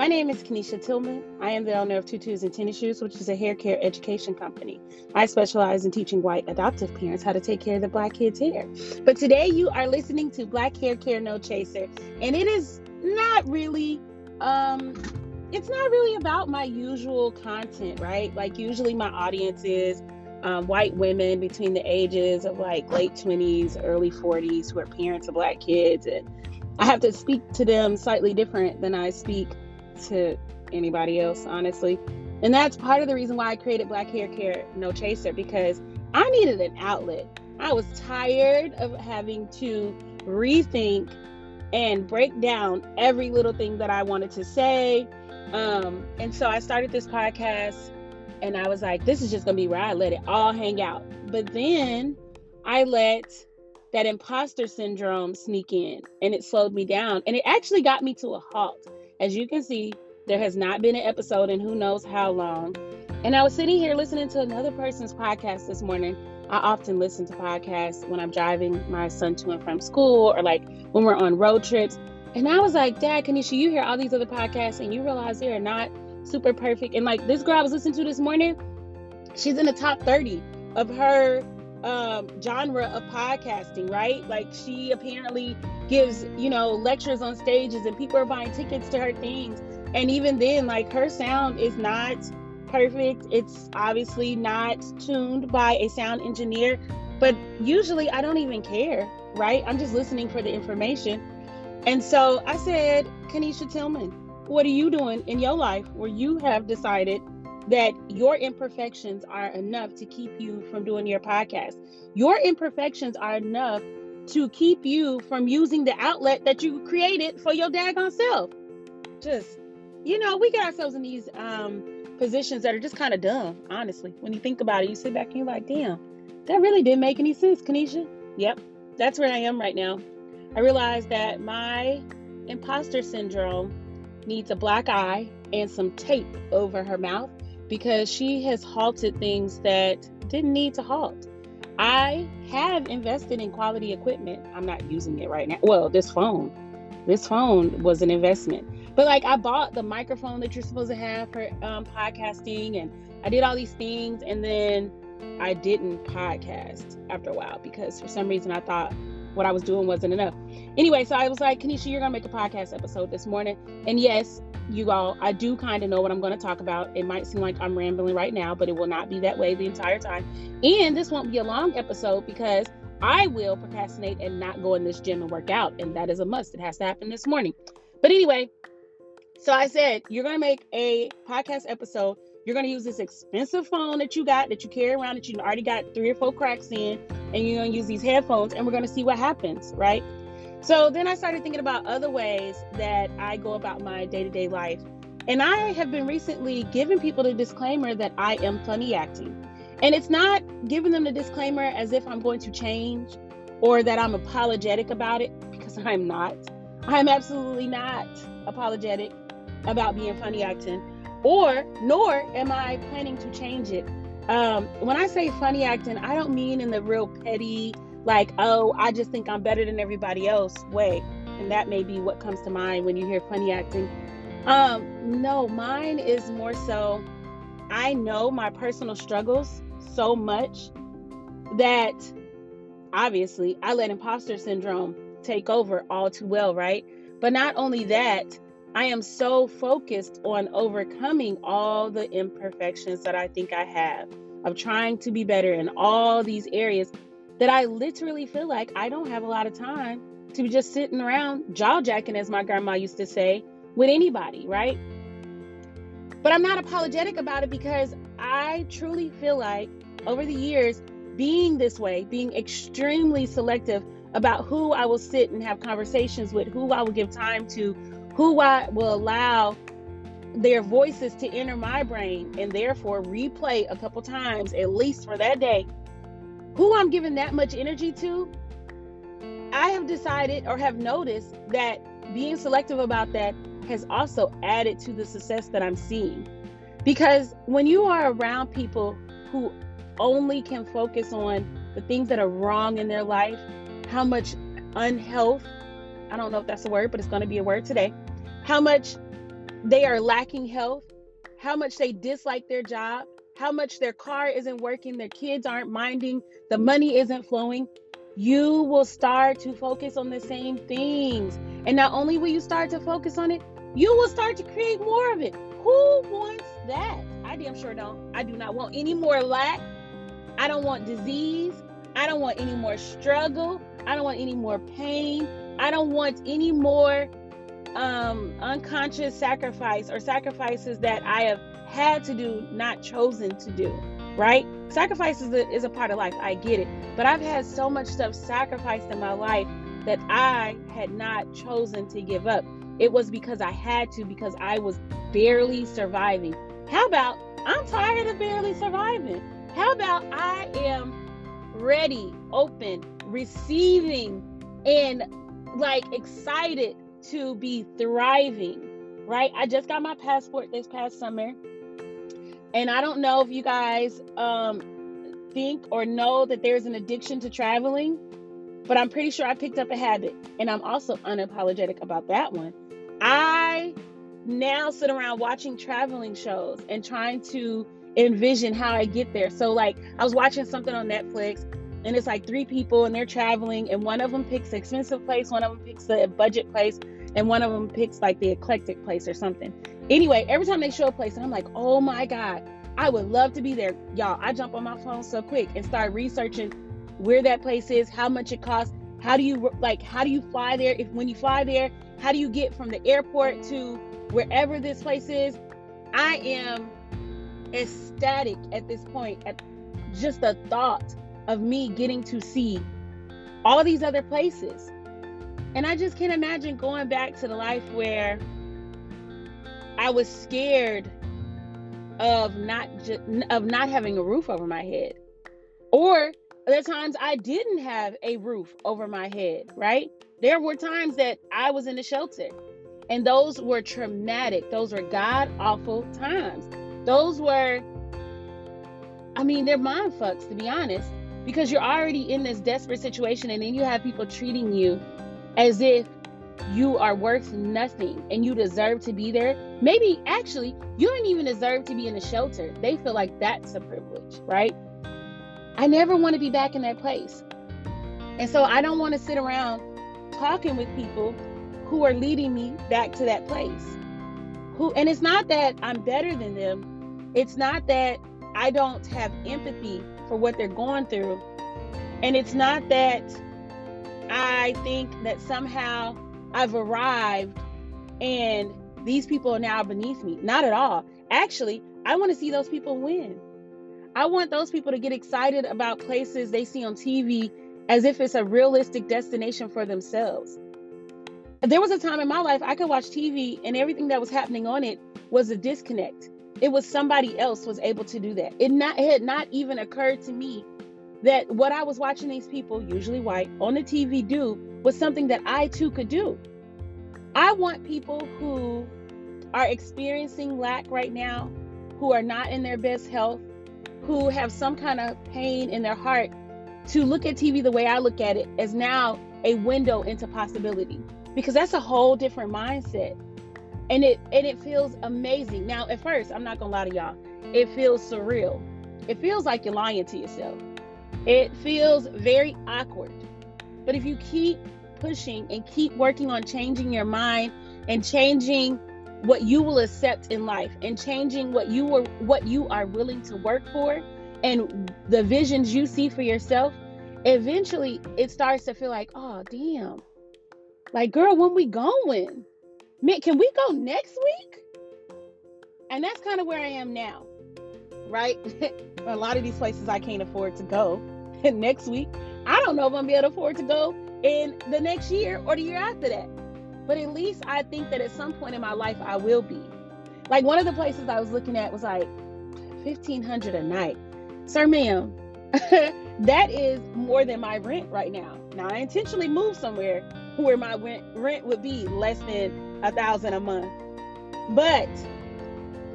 My name is Kenesha Tillman. I am the owner of Tutus and Tennis Shoes, which is a hair care education company. I specialize in teaching white adoptive parents how to take care of their black kids' hair. But today you are listening to Black Hair Care No Chaser, and it is not really um it's not really about my usual content, right? Like usually my audience is um, white women between the ages of like late 20s, early 40s who are parents of black kids and I have to speak to them slightly different than I speak to anybody else, honestly. And that's part of the reason why I created Black Hair Care No Chaser because I needed an outlet. I was tired of having to rethink and break down every little thing that I wanted to say. Um, and so I started this podcast and I was like, this is just gonna be where I let it all hang out. But then I let that imposter syndrome sneak in and it slowed me down and it actually got me to a halt as you can see, there has not been an episode in who knows how long. And I was sitting here listening to another person's podcast this morning. I often listen to podcasts when I'm driving my son to and from school or like when we're on road trips. And I was like, Dad, Kenesha, you hear all these other podcasts and you realize they are not super perfect. And like this girl I was listening to this morning, she's in the top 30 of her um, genre of podcasting, right? Like she apparently gives, you know, lectures on stages and people are buying tickets to her things. And even then, like her sound is not perfect. It's obviously not tuned by a sound engineer, but usually I don't even care, right? I'm just listening for the information. And so I said, Kenesha Tillman, what are you doing in your life where you have decided that your imperfections are enough to keep you from doing your podcast. Your imperfections are enough to keep you from using the outlet that you created for your daggone self. Just, you know, we get ourselves in these um, positions that are just kind of dumb, honestly. When you think about it, you sit back and you're like, damn, that really didn't make any sense, Kenesha. Yep, that's where I am right now. I realize that my imposter syndrome needs a black eye and some tape over her mouth because she has halted things that didn't need to halt. I have invested in quality equipment. I'm not using it right now. Well, this phone, this phone was an investment. But like I bought the microphone that you're supposed to have for um, podcasting, and I did all these things, and then I didn't podcast after a while because for some reason I thought what I was doing wasn't enough. Anyway, so I was like, Kenesha, you're gonna make a podcast episode this morning, and yes, you all, I do kind of know what I'm to talk about. It might seem like I'm rambling right now, but it will not be that way the entire time. And this won't be a long episode because I will procrastinate and not go in this gym and work out. And that is a must. It has to happen this morning. But anyway, so I said, you're going to make a podcast episode. You're going to use this expensive phone that you got, that you carry around, that you already got three or four cracks in, and you're going to use these headphones, and we're going to see what happens, right? So then I started thinking about other ways that I go about my day to day life. And I have been recently giving people the disclaimer that I am funny acting. And it's not giving them the disclaimer as if I'm going to change or that I'm apologetic about it, because I'm not. I'm absolutely not apologetic about being funny acting, or nor am I planning to change it. Um, when I say funny acting, I don't mean in the real petty, like, oh, I just think I'm better than everybody else way. And that may be what comes to mind when you hear funny acting. Um, no, mine is more so I know my personal struggles so much that obviously I let imposter syndrome take over all too well, right? But not only that, I am so focused on overcoming all the imperfections that I think I have, of trying to be better in all these areas that I literally feel like I don't have a lot of time to be just sitting around jaw jacking, as my grandma used to say, with anybody, right? But I'm not apologetic about it because I truly feel like over the years, being this way, being extremely selective about who I will sit and have conversations with, who I will give time to, who I will allow their voices to enter my brain and therefore replay a couple times, at least for that day, who I'm giving that much energy to, I have decided or have noticed that being selective about that has also added to the success that I'm seeing. Because when you are around people who only can focus on the things that are wrong in their life, how much unhealth, I don't know if that's a word, but it's going to be a word today, how much they are lacking health, how much they dislike their job, how much their car isn't working, their kids aren't minding, the money isn't flowing, you will start to focus on the same things. And not only will you start to focus on it, you will start to create more of it. Who wants that? I damn sure don't. I do not want any more lack. I don't want disease. I don't want any more struggle. I don't want any more pain. I don't want any more um, unconscious sacrifice or sacrifices that I have had to do, not chosen to do, right? Sacrifice is a, is a part of life. I get it. But I've had so much stuff sacrificed in my life that I had not chosen to give up. It was because I had to, because I was barely surviving. How about I'm tired of barely surviving? How about I am ready, open, receiving, and like excited to be thriving, right? I just got my passport this past summer. And I don't know if you guys um, think or know that there's an addiction to traveling, but I'm pretty sure I picked up a habit. And I'm also unapologetic about that one. I now sit around watching traveling shows and trying to envision how I get there. So, like, I was watching something on Netflix and it's like three people and they're traveling and one of them picks the expensive place one of them picks the budget place and one of them picks like the eclectic place or something. Anyway every time they show a place and i'm like oh my god i would love to be there. Y'all i jump on my phone so quick and start researching where that place is how much it costs how do you like how do you fly there? If when you fly there how do you get from the airport to wherever this place is? I am ecstatic at this point at just the thought of me getting to see all these other places. And I just can't imagine going back to the life where I was scared of not ju- of not having a roof over my head. Or there times I didn't have a roof over my head, right? There were times that I was in a shelter. And those were traumatic. Those were god awful times. Those were I mean, they're mind fucks to be honest because you're already in this desperate situation and then you have people treating you as if you are worth nothing and you deserve to be there. Maybe actually, you don't even deserve to be in a shelter. They feel like that's a privilege, right? I never want to be back in that place. And so I don't want to sit around talking with people who are leading me back to that place. Who and it's not that I'm better than them. It's not that I don't have empathy for what they're going through. And it's not that I think that somehow I've arrived and these people are now beneath me. Not at all. Actually, I want to see those people win. I want those people to get excited about places they see on TV as if it's a realistic destination for themselves. There was a time in my life I could watch TV and everything that was happening on it was a disconnect. It was somebody else was able to do that. It not it had not even occurred to me that what I was watching these people, usually white, on the TV do was something that I too could do. I want people who are experiencing lack right now, who are not in their best health, who have some kind of pain in their heart to look at TV the way I look at it as now a window into possibility because that's a whole different mindset and it and it feels amazing. Now, at first, I'm not gonna lie to y'all, it feels surreal. It feels like you're lying to yourself. It feels very awkward. But if you keep pushing and keep working on changing your mind and changing what you will accept in life and changing what you were what you are willing to work for and the visions you see for yourself, eventually it starts to feel like, oh damn. Like, girl, when we going? Can we go next week? And that's kind of where I am now, right? a lot of these places I can't afford to go. next week, I don't know if I'm gonna be able to afford to go in the next year or the year after that. But at least I think that at some point in my life I will be. Like one of the places I was looking at was like fifteen hundred a night. Sir ma'am, that is more than my rent right now. Now I intentionally moved somewhere where my rent would be less than a thousand a month. But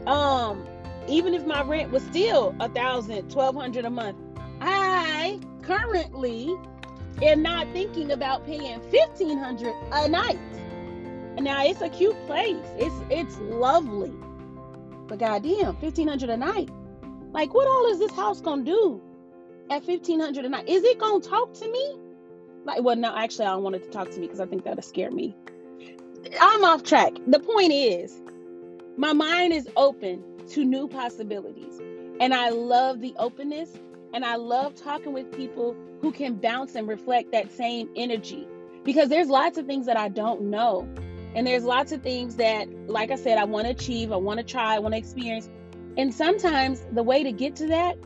um, even if my rent was still a thousand, twelve hundred a month, I currently am not thinking about paying fifteen hundred a night. Now it's a cute place. It's it's lovely. But goddamn, fifteen hundred a night. Like, what all is this house gonna do at fifteen hundred a night? Is it gonna talk to me? Like, well, no, actually, I don't want it to talk to me because I think that'll scare me. I'm off track. The point is, my mind is open to new possibilities, and I love the openness. And I love talking with people who can bounce and reflect that same energy because there's lots of things that I don't know. And there's lots of things that, like I said, I want to achieve, I want to try, I want to experience. And sometimes the way to get to that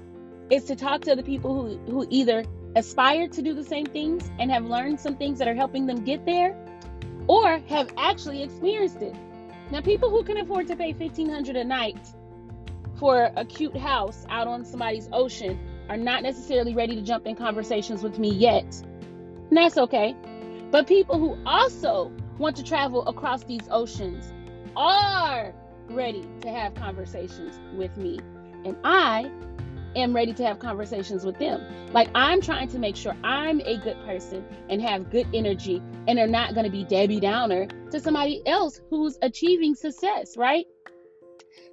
is to talk to the people who, who either aspire to do the same things and have learned some things that are helping them get there or have actually experienced it. Now, people who can afford to pay 1500 a night for a cute house out on somebody's ocean are not necessarily ready to jump in conversations with me yet. And that's okay. But people who also want to travel across these oceans are ready to have conversations with me. And I am ready to have conversations with them. Like I'm trying to make sure I'm a good person and have good energy and they're not going to be Debbie Downer to somebody else who's achieving success, right?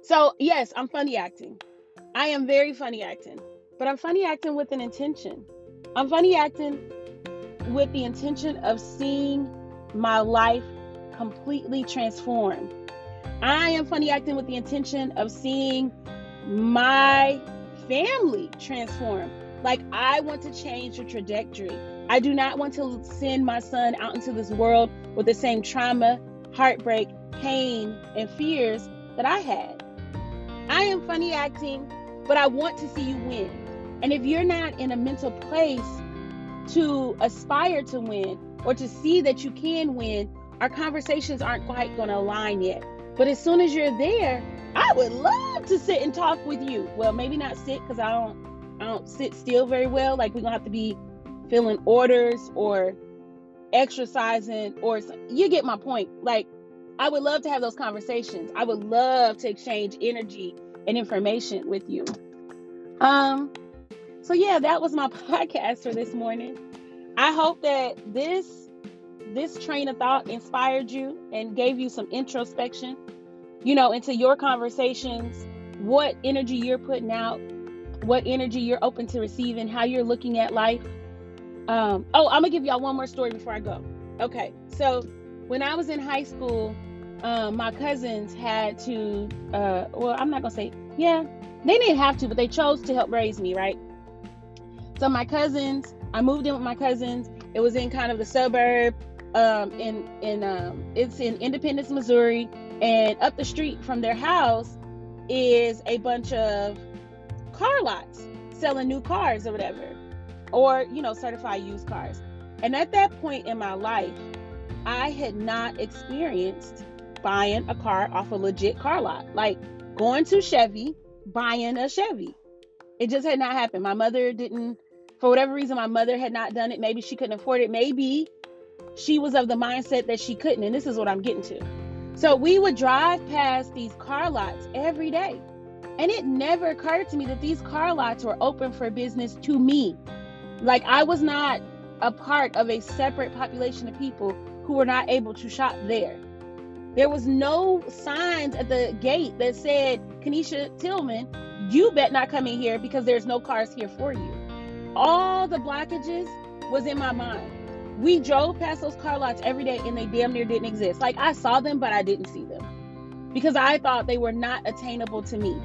So, yes, I'm funny acting. I am very funny acting, but I'm funny acting with an intention. I'm funny acting with the intention of seeing my life completely transformed. I am funny acting with the intention of seeing my family transform. Like, I want to change the trajectory. I do not want to send my son out into this world with the same trauma, heartbreak, pain, and fears that I had. I am funny acting, but I want to see you win. And if you're not in a mental place to aspire to win or to see that you can win, our conversations aren't quite going to align yet. But as soon as you're there, I would love to sit and talk with you. Well, maybe not sit because I don't I don't sit still very well. Like we're gonna have to be filling orders or exercising or you get my point. Like I would love to have those conversations. I would love to exchange energy and information with you. Um so yeah, that was my podcast for this morning. I hope that this this train of thought inspired you and gave you some introspection, you know, into your conversations, what energy you're putting out, what energy you're open to receiving, how you're looking at life. Um, oh, I'm gonna give y'all one more story before I go. Okay, so when I was in high school, um, my cousins had to, uh, well, I'm not gonna say, yeah, they didn't have to, but they chose to help raise me, right? So my cousins, I moved in with my cousins. It was in kind of the suburb. Um, in in um, it's in Independence, Missouri, and up the street from their house is a bunch of car lots selling new cars or whatever, or you know, certified used cars. And at that point in my life, I had not experienced buying a car off a legit car lot, like going to Chevy, buying a Chevy. It just had not happened. My mother didn't for whatever reason, my mother had not done it. Maybe she couldn't afford it. Maybe she was of the mindset that she couldn't. And this is what I'm getting to. So we would drive past these car lots every day. And it never occurred to me that these car lots were open for business to me. Like I was not a part of a separate population of people who were not able to shop there. There was no signs at the gate that said, Kenesha Tillman, you bet not come in here because there's no cars here for you all the blockages was in my mind. We drove past those car lots every day and they damn near didn't exist. Like I saw them, but I didn't see them because I thought they were not attainable to me.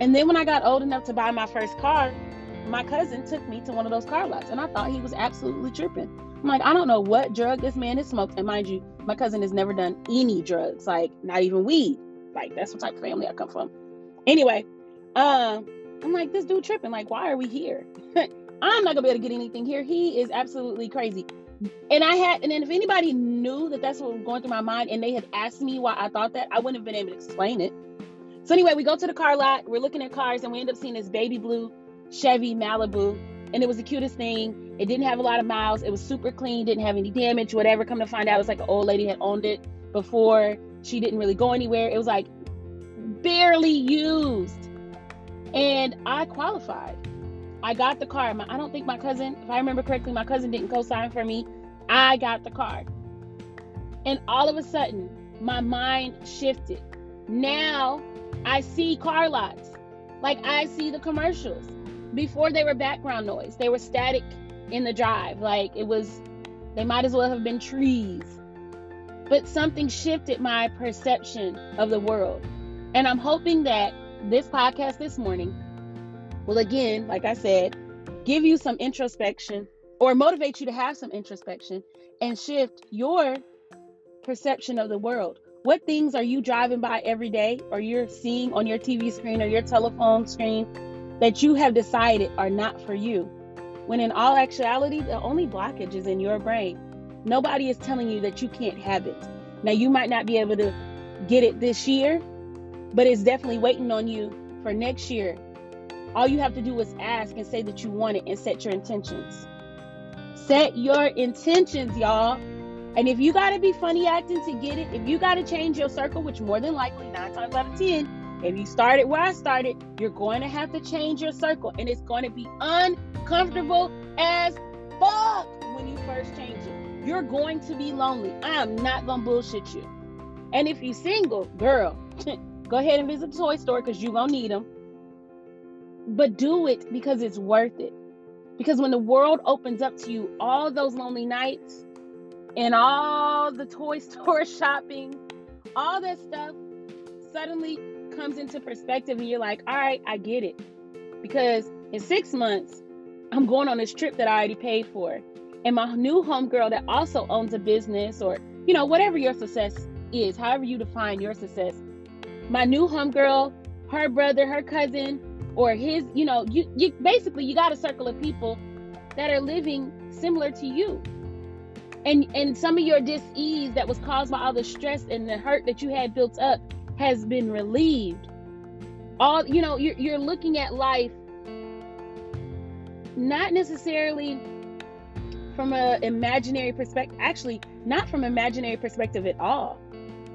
And then when I got old enough to buy my first car, my cousin took me to one of those car lots and I thought he was absolutely tripping. I'm like, I don't know what drug this man has smoked. And mind you, my cousin has never done any drugs, like not even weed. Like that's what type of family I come from. Anyway, um, I'm like, this dude tripping. Like, why are we here? I'm not gonna be able to get anything here. He is absolutely crazy. And I had, and then if anybody knew that that's what was going through my mind and they had asked me why I thought that, I wouldn't have been able to explain it. So anyway, we go to the car lot, we're looking at cars, and we end up seeing this baby blue Chevy Malibu. And it was the cutest thing. It didn't have a lot of miles. It was super clean, didn't have any damage, whatever. Come to find out, it was like an old lady had owned it before. She didn't really go anywhere. It was like barely used. And I qualified. I got the car. I don't think my cousin, if I remember correctly, my cousin didn't co sign for me. I got the car. And all of a sudden, my mind shifted. Now I see car lots. Like I see the commercials. Before they were background noise, they were static in the drive. Like it was, they might as well have been trees. But something shifted my perception of the world. And I'm hoping that this podcast this morning will, again, like I said, give you some introspection or motivate you to have some introspection and shift your perception of the world. What things are you driving by every day or you're seeing on your TV screen or your telephone screen that you have decided are not for you? When in all actuality, the only blockage is in your brain. Nobody is telling you that you can't have it. Now, you might not be able to get it this year, but it's definitely waiting on you for next year. All you have to do is ask and say that you want it and set your intentions. Set your intentions, y'all. And if you got to be funny acting to get it, if you got to change your circle, which more than likely, nine times out of 10, if you started where I started, you're going to have to change your circle. And it's going to be uncomfortable as fuck when you first change it. You're going to be lonely. I am not going to bullshit you. And if you're single, girl, go ahead and visit the toy store because you're going to need them. But do it because it's worth it. Because when the world opens up to you, all those lonely nights, and all the toy store shopping, all that stuff suddenly comes into perspective, and you're like, all right, I get it. Because in six months, I'm going on this trip that I already paid for. And my new homegirl that also owns a business, or you know, whatever your success is, however you define your success. My new homegirl, her brother, her cousin, or his, you know, you, you basically you got a circle of people that are living similar to you. And and some of your dis-ease that was caused by all the stress and the hurt that you had built up has been relieved. All you know you're, you're looking at life not necessarily from an imaginary perspective actually not from imaginary perspective at all.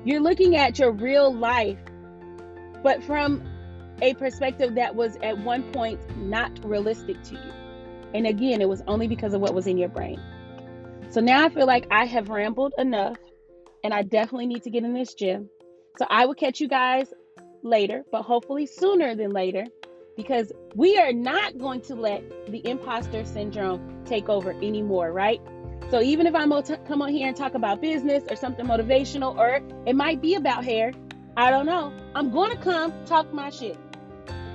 You're looking at your real life but from a perspective that was at one point not realistic to you and again it was only because of what was in your brain so now I feel like I have rambled enough and I definitely need to get in this gym. So I will catch you guys later, but hopefully sooner than later because we are not going to let the imposter syndrome take over anymore, right? So even if I'm come on here and talk about business or something motivational, or it might be about hair, I don't know. I'm going to come talk my shit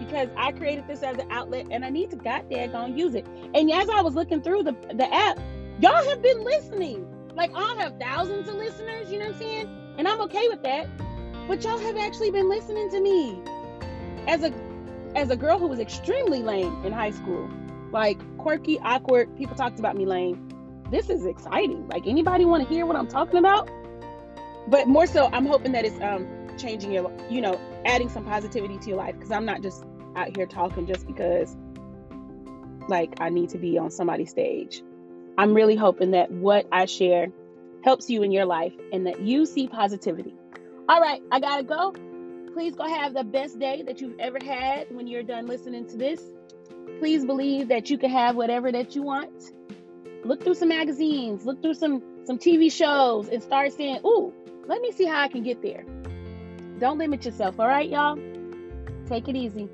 because I created this as an outlet and I need to goddamn use it. And as I was looking through the, the app, y'all have been listening. Like I'll have thousands of listeners, you know what I'm saying? And I'm okay with that. But y'all have actually been listening to me. As a as a girl who was extremely lame in high school. Like quirky, awkward, people talked about me lame. This is exciting. Like anybody want to hear what I'm talking about? But more so, I'm hoping that it's um changing your, you know, adding some positivity to your life because I'm not just out here talking just because like I need to be on somebody's stage. I'm really hoping that what I share helps you in your life and that you see positivity. All right, I gotta go. Please go have the best day that you've ever had when you're done listening to this. Please believe that you can have whatever that you want. Look through some magazines, look through some some TV shows and start saying, "Ooh, let me see how I can get there." Don't limit yourself, all right, y'all? Take it easy.